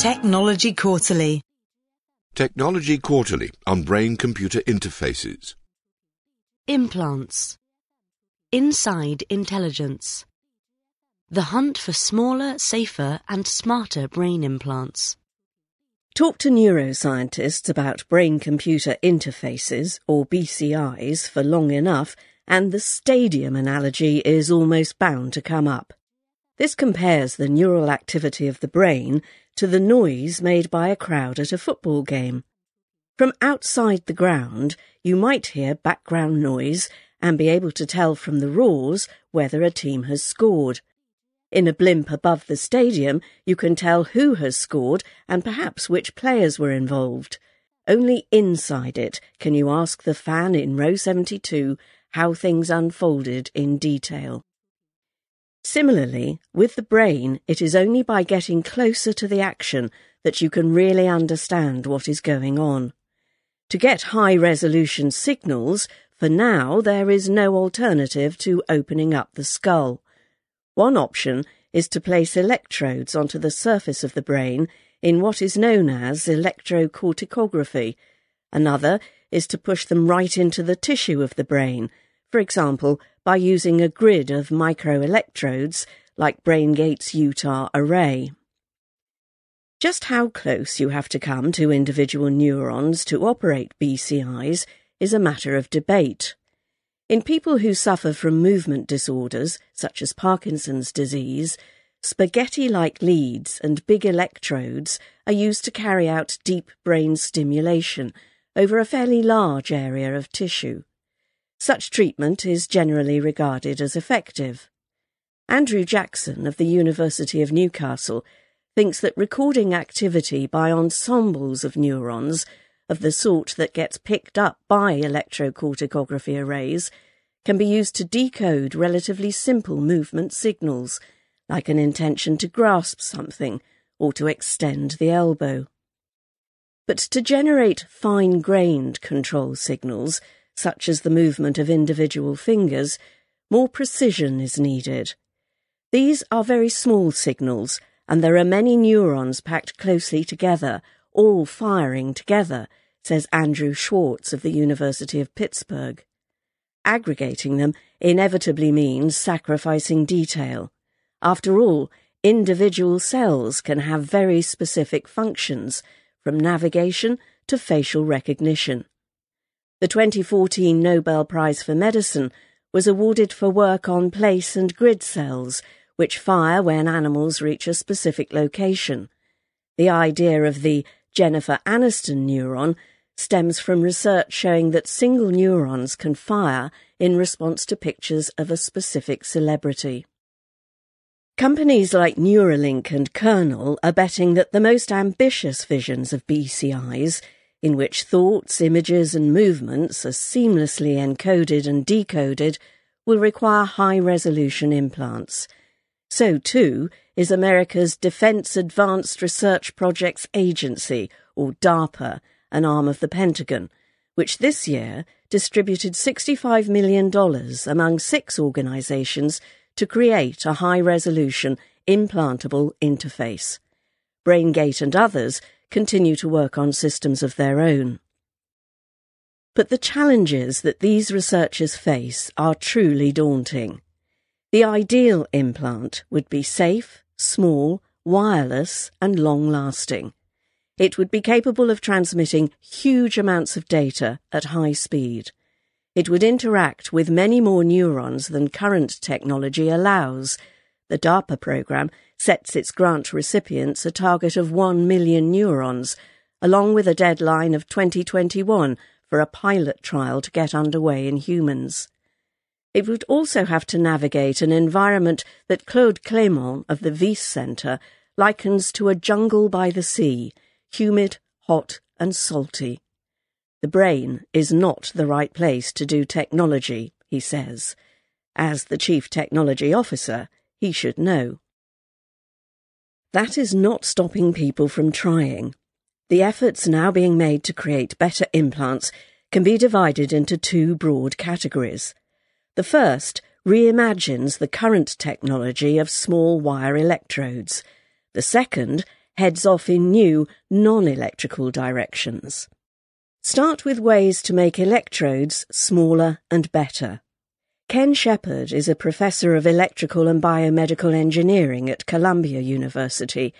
Technology Quarterly. Technology Quarterly on Brain Computer Interfaces. Implants. Inside intelligence. The hunt for smaller, safer, and smarter brain implants. Talk to neuroscientists about brain computer interfaces, or BCIs, for long enough, and the stadium analogy is almost bound to come up. This compares the neural activity of the brain to the noise made by a crowd at a football game. From outside the ground, you might hear background noise and be able to tell from the roars whether a team has scored. In a blimp above the stadium, you can tell who has scored and perhaps which players were involved. Only inside it can you ask the fan in row 72 how things unfolded in detail. Similarly, with the brain, it is only by getting closer to the action that you can really understand what is going on. To get high resolution signals, for now there is no alternative to opening up the skull. One option is to place electrodes onto the surface of the brain in what is known as electrocorticography. Another is to push them right into the tissue of the brain, for example, by using a grid of microelectrodes like BrainGate's Utah array. Just how close you have to come to individual neurons to operate BCIs is a matter of debate. In people who suffer from movement disorders, such as Parkinson's disease, spaghetti like leads and big electrodes are used to carry out deep brain stimulation over a fairly large area of tissue. Such treatment is generally regarded as effective. Andrew Jackson of the University of Newcastle thinks that recording activity by ensembles of neurons of the sort that gets picked up by electrocorticography arrays can be used to decode relatively simple movement signals, like an intention to grasp something or to extend the elbow. But to generate fine grained control signals, such as the movement of individual fingers, more precision is needed. These are very small signals, and there are many neurons packed closely together, all firing together says Andrew Schwartz of the University of Pittsburgh. Aggregating them inevitably means sacrificing detail. After all, individual cells can have very specific functions, from navigation to facial recognition. The 2014 Nobel Prize for Medicine was awarded for work on place and grid cells, which fire when animals reach a specific location. The idea of the Jennifer Aniston neuron stems from research showing that single neurons can fire in response to pictures of a specific celebrity. Companies like Neuralink and Kernel are betting that the most ambitious visions of BCIs, in which thoughts, images, and movements are seamlessly encoded and decoded, will require high resolution implants. So, too, is America's Defense Advanced Research Projects Agency, or DARPA, an arm of the Pentagon, which this year distributed $65 million among six organizations to create a high resolution, implantable interface. BrainGate and others continue to work on systems of their own. But the challenges that these researchers face are truly daunting. The ideal implant would be safe, small, wireless, and long lasting. It would be capable of transmitting huge amounts of data at high speed. It would interact with many more neurons than current technology allows. The DARPA program sets its grant recipients a target of 1 million neurons, along with a deadline of 2021 for a pilot trial to get underway in humans. It would also have to navigate an environment that Claude Clément of the Wyss Centre likens to a jungle by the sea, humid, hot, and salty. The brain is not the right place to do technology, he says. As the Chief Technology Officer, he should know. That is not stopping people from trying. The efforts now being made to create better implants can be divided into two broad categories. The first reimagines the current technology of small wire electrodes. The second heads off in new, non-electrical directions. Start with ways to make electrodes smaller and better. Ken Shepard is a professor of electrical and biomedical engineering at Columbia University.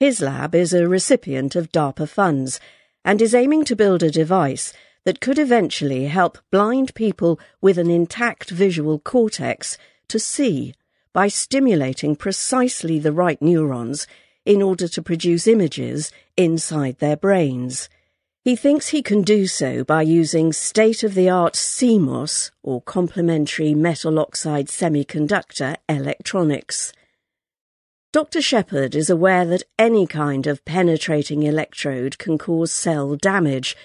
His lab is a recipient of DARPA funds and is aiming to build a device that could eventually help blind people with an intact visual cortex to see by stimulating precisely the right neurons in order to produce images inside their brains. He thinks he can do so by using state-of-the-art CMOS, or complementary metal oxide semiconductor, electronics. Dr. Shepard is aware that any kind of penetrating electrode can cause cell damage,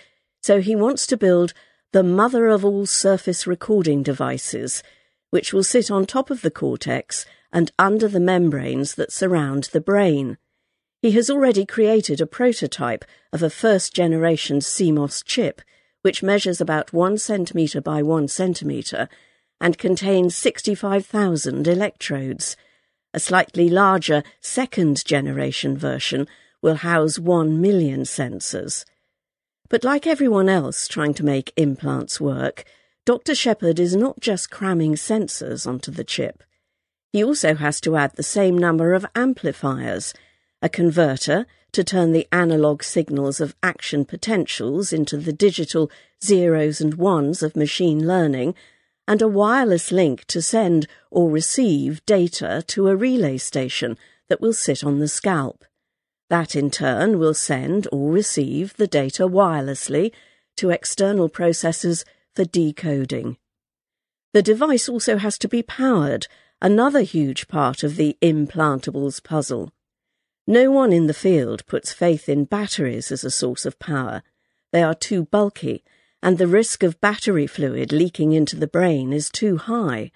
so he wants to build the mother of all surface recording devices, which will sit on top of the cortex and under the membranes that surround the brain. He has already created a prototype of a first generation CMOS chip, which measures about one centimetre by one centimetre and contains 65,000 electrodes. A slightly larger second generation version will house 1 million sensors. But like everyone else trying to make implants work, Dr. Shepard is not just cramming sensors onto the chip. He also has to add the same number of amplifiers a converter to turn the analog signals of action potentials into the digital zeros and ones of machine learning, and a wireless link to send or receive data to a relay station that will sit on the scalp. That in turn will send or receive the data wirelessly to external processors for decoding. The device also has to be powered, another huge part of the implantables puzzle. No one in the field puts faith in batteries as a source of power. They are too bulky, and the risk of battery fluid leaking into the brain is too high.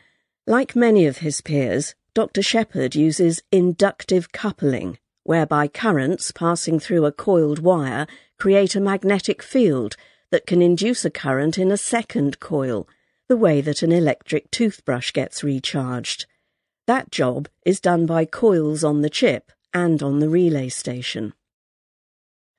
Like many of his peers, Dr. Shepard uses inductive coupling, whereby currents passing through a coiled wire create a magnetic field that can induce a current in a second coil, the way that an electric toothbrush gets recharged. That job is done by coils on the chip and on the relay station.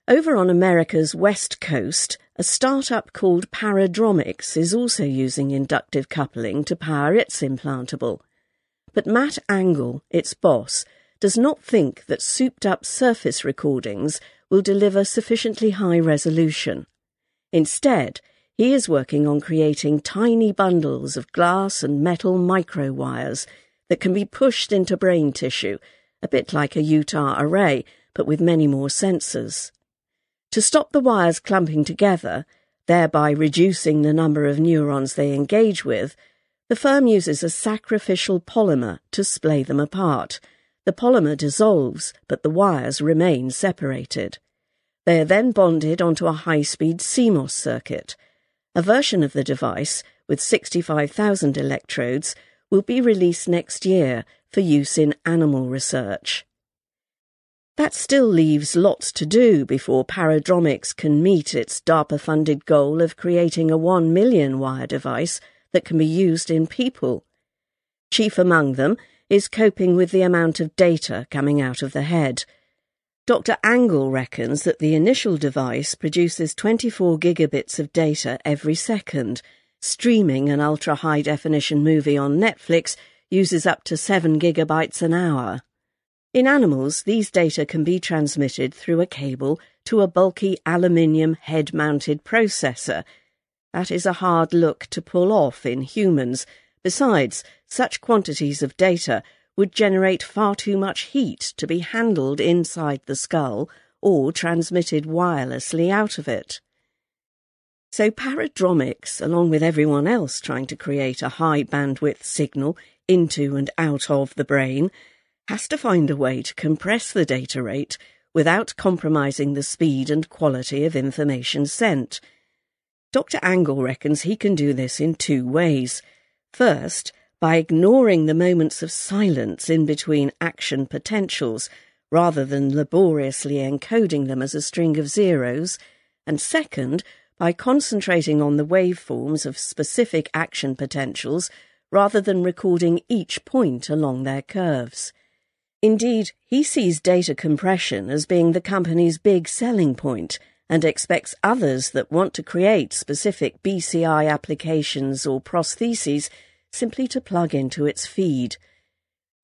Over on America's west coast, a startup called Paradromics is also using inductive coupling to power its implantable. But Matt Angle, its boss, does not think that souped up surface recordings will deliver sufficiently high resolution. Instead, he is working on creating tiny bundles of glass and metal microwires that can be pushed into brain tissue a bit like a Utah array, but with many more sensors. To stop the wires clumping together, thereby reducing the number of neurons they engage with, the firm uses a sacrificial polymer to splay them apart. The polymer dissolves, but the wires remain separated. They are then bonded onto a high-speed CMOS circuit. A version of the device, with 65,000 electrodes, will be released next year for use in animal research. That still leaves lots to do before Paradromics can meet its DARPA-funded goal of creating a one million wire device that can be used in people. Chief among them is coping with the amount of data coming out of the head. Dr. Angle reckons that the initial device produces 24 gigabits of data every second. Streaming an ultra high definition movie on Netflix uses up to 7 gigabytes an hour. In animals, these data can be transmitted through a cable to a bulky aluminium head mounted processor. That is a hard look to pull off in humans. Besides, such quantities of data would generate far too much heat to be handled inside the skull or transmitted wirelessly out of it. So Paradromics, along with everyone else trying to create a high bandwidth signal into and out of the brain, has to find a way to compress the data rate without compromising the speed and quality of information sent. Dr. Angle reckons he can do this in two ways. First, by ignoring the moments of silence in between action potentials rather than laboriously encoding them as a string of zeros, and second, by concentrating on the waveforms of specific action potentials rather than recording each point along their curves. Indeed, he sees data compression as being the company's big selling point and expects others that want to create specific BCI applications or prostheses simply to plug into its feed.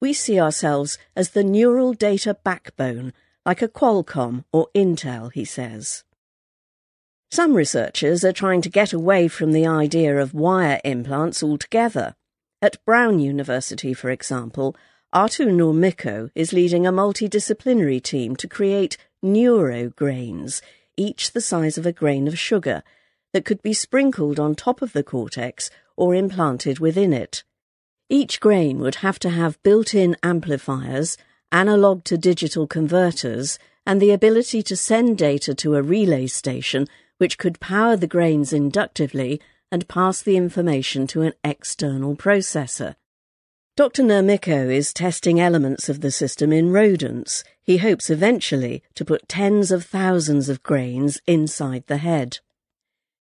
We see ourselves as the neural data backbone, like a Qualcomm or Intel, he says. Some researchers are trying to get away from the idea of wire implants altogether. At Brown University, for example, Arto Nurmikko is leading a multidisciplinary team to create neurograins, each the size of a grain of sugar, that could be sprinkled on top of the cortex or implanted within it. Each grain would have to have built-in amplifiers, analog to digital converters, and the ability to send data to a relay station which could power the grains inductively and pass the information to an external processor. Dr. Nurmikko is testing elements of the system in rodents. He hopes eventually to put tens of thousands of grains inside the head.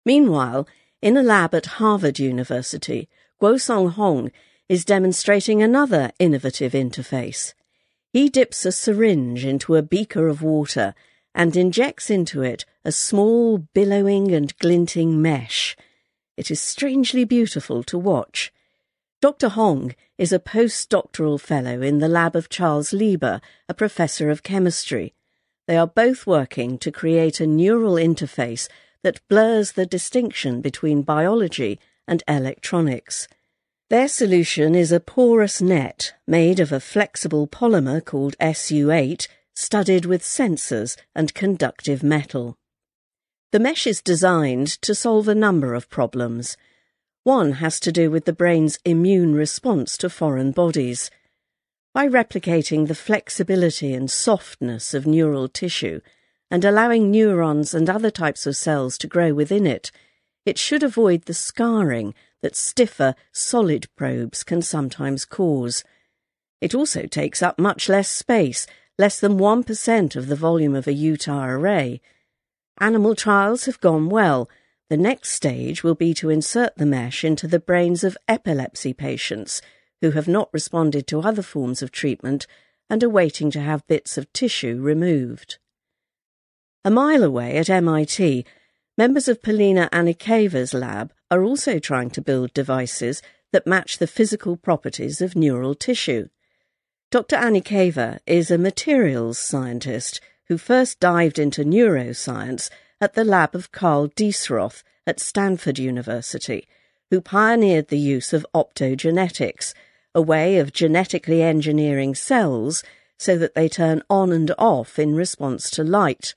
Meanwhile, in a lab at Harvard University, Guosong Hong is demonstrating another innovative interface. He dips a syringe into a beaker of water and injects into it a small, billowing and glinting mesh. It is strangely beautiful to watch. Dr. Hong is a postdoctoral fellow in the lab of Charles Lieber, a professor of chemistry. They are both working to create a neural interface that blurs the distinction between biology and electronics. Their solution is a porous net made of a flexible polymer called SU8, studded with sensors and conductive metal. The mesh is designed to solve a number of problems. One has to do with the brain's immune response to foreign bodies. By replicating the flexibility and softness of neural tissue and allowing neurons and other types of cells to grow within it, it should avoid the scarring that stiffer, solid probes can sometimes cause. It also takes up much less space, less than 1% of the volume of a Utah array. Animal trials have gone well the next stage will be to insert the mesh into the brains of epilepsy patients who have not responded to other forms of treatment and are waiting to have bits of tissue removed. A mile away at MIT, members of Polina Anikeva's lab are also trying to build devices that match the physical properties of neural tissue. Dr. Anikeva is a materials scientist who first dived into neuroscience at the lab of Karl Deisseroth at Stanford University, who pioneered the use of optogenetics, a way of genetically engineering cells so that they turn on and off in response to light.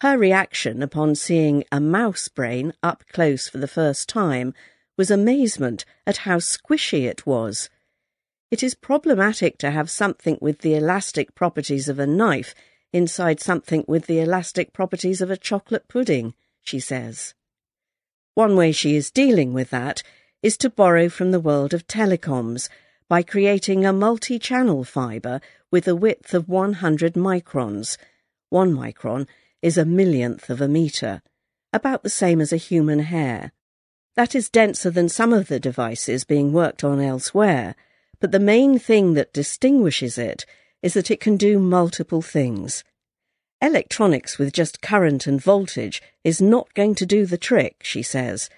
Her reaction upon seeing a mouse brain up close for the first time was amazement at how squishy it was. It is problematic to have something with the elastic properties of a knife inside something with the elastic properties of a chocolate pudding, she says. One way she is dealing with that is to borrow from the world of telecoms by creating a multi-channel fibre with a width of 100 microns. One micron is a millionth of a metre, about the same as a human hair. That is denser than some of the devices being worked on elsewhere, but the main thing that distinguishes it is that it can do multiple things. Electronics with just current and voltage is not going to do the trick, she says,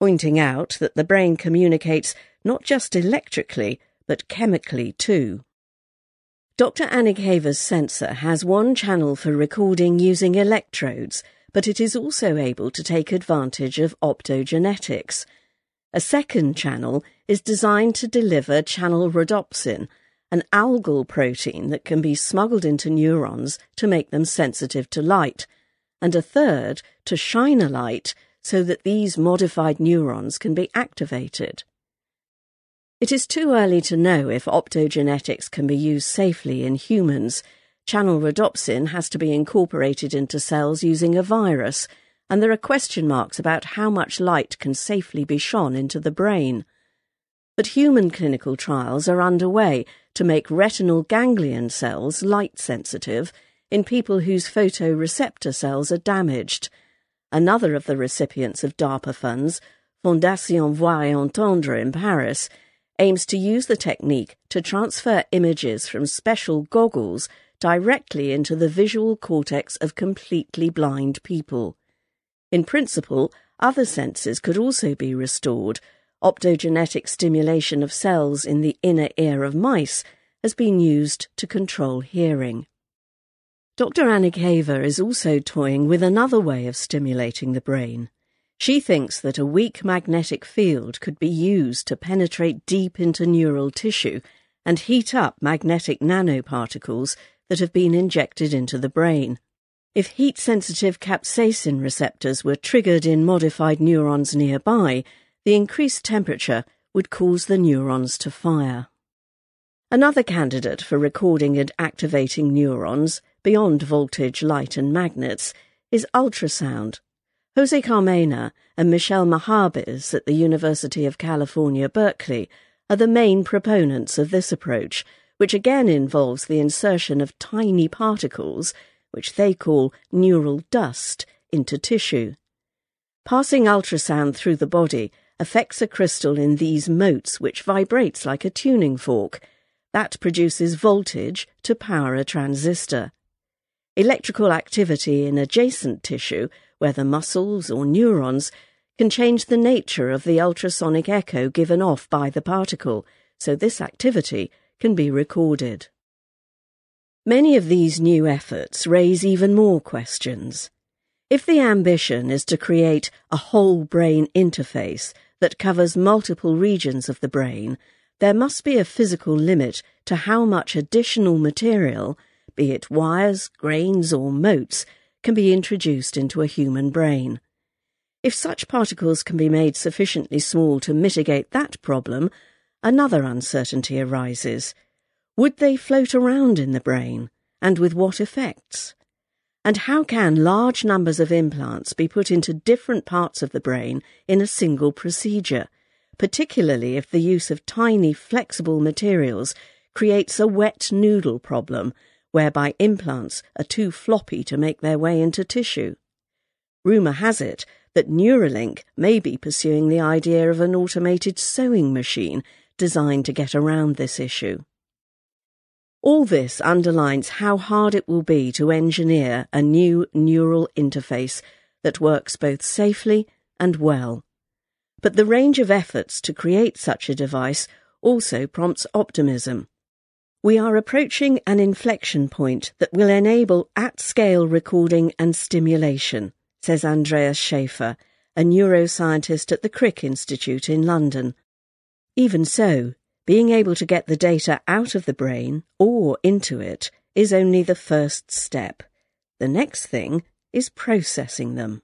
pointing out that the brain communicates not just electrically, but chemically too. Dr. Anikeva's sensor has one channel for recording using electrodes, but it is also able to take advantage of optogenetics. A second channel is designed to deliver channel rhodopsin, an algal protein that can be smuggled into neurons to make them sensitive to light, and a third to shine a light so that these modified neurons can be activated. It is too early to know if optogenetics can be used safely in humans. Channel rhodopsin has to be incorporated into cells using a virus, and there are question marks about how much light can safely be shone into the brain but human clinical trials are underway to make retinal ganglion cells light sensitive in people whose photoreceptor cells are damaged. Another of the recipients of DARPA funds, Fondation Voir et Entendre in Paris, aims to use the technique to transfer images from special goggles directly into the visual cortex of completely blind people. In principle, other senses could also be restored. Optogenetic stimulation of cells in the inner ear of mice has been used to control hearing. Dr. Anikeva is also toying with another way of stimulating the brain. She thinks that a weak magnetic field could be used to penetrate deep into neural tissue and heat up magnetic nanoparticles that have been injected into the brain. If heat sensitive capsaicin receptors were triggered in modified neurons nearby, the increased temperature would cause the neurons to fire. Another candidate for recording and activating neurons, beyond voltage, light, and magnets, is ultrasound. Jose Carmena and Michelle Maharbiz at the University of California, Berkeley, are the main proponents of this approach, which again involves the insertion of tiny particles, which they call neural dust, into tissue. Passing ultrasound through the body affects a crystal in these motes which vibrates like a tuning fork that produces voltage to power a transistor. Electrical activity in adjacent tissue, whether muscles or neurons, can change the nature of the ultrasonic echo given off by the particle, so this activity can be recorded. Many of these new efforts raise even more questions. If the ambition is to create a whole brain interface that covers multiple regions of the brain, there must be a physical limit to how much additional material, be it wires, grains, or motes, can be introduced into a human brain. If such particles can be made sufficiently small to mitigate that problem, another uncertainty arises. Would they float around in the brain, and with what effects? And how can large numbers of implants be put into different parts of the brain in a single procedure? particularly if the use of tiny flexible materials creates a wet noodle problem whereby implants are too floppy to make their way into tissue. Rumour has it that Neuralink may be pursuing the idea of an automated sewing machine designed to get around this issue. All this underlines how hard it will be to engineer a new neural interface that works both safely and well. But the range of efforts to create such a device also prompts optimism. We are approaching an inflection point that will enable at scale recording and stimulation, says Andreas Schaefer, a neuroscientist at the Crick Institute in London. Even so, being able to get the data out of the brain or into it is only the first step. The next thing is processing them.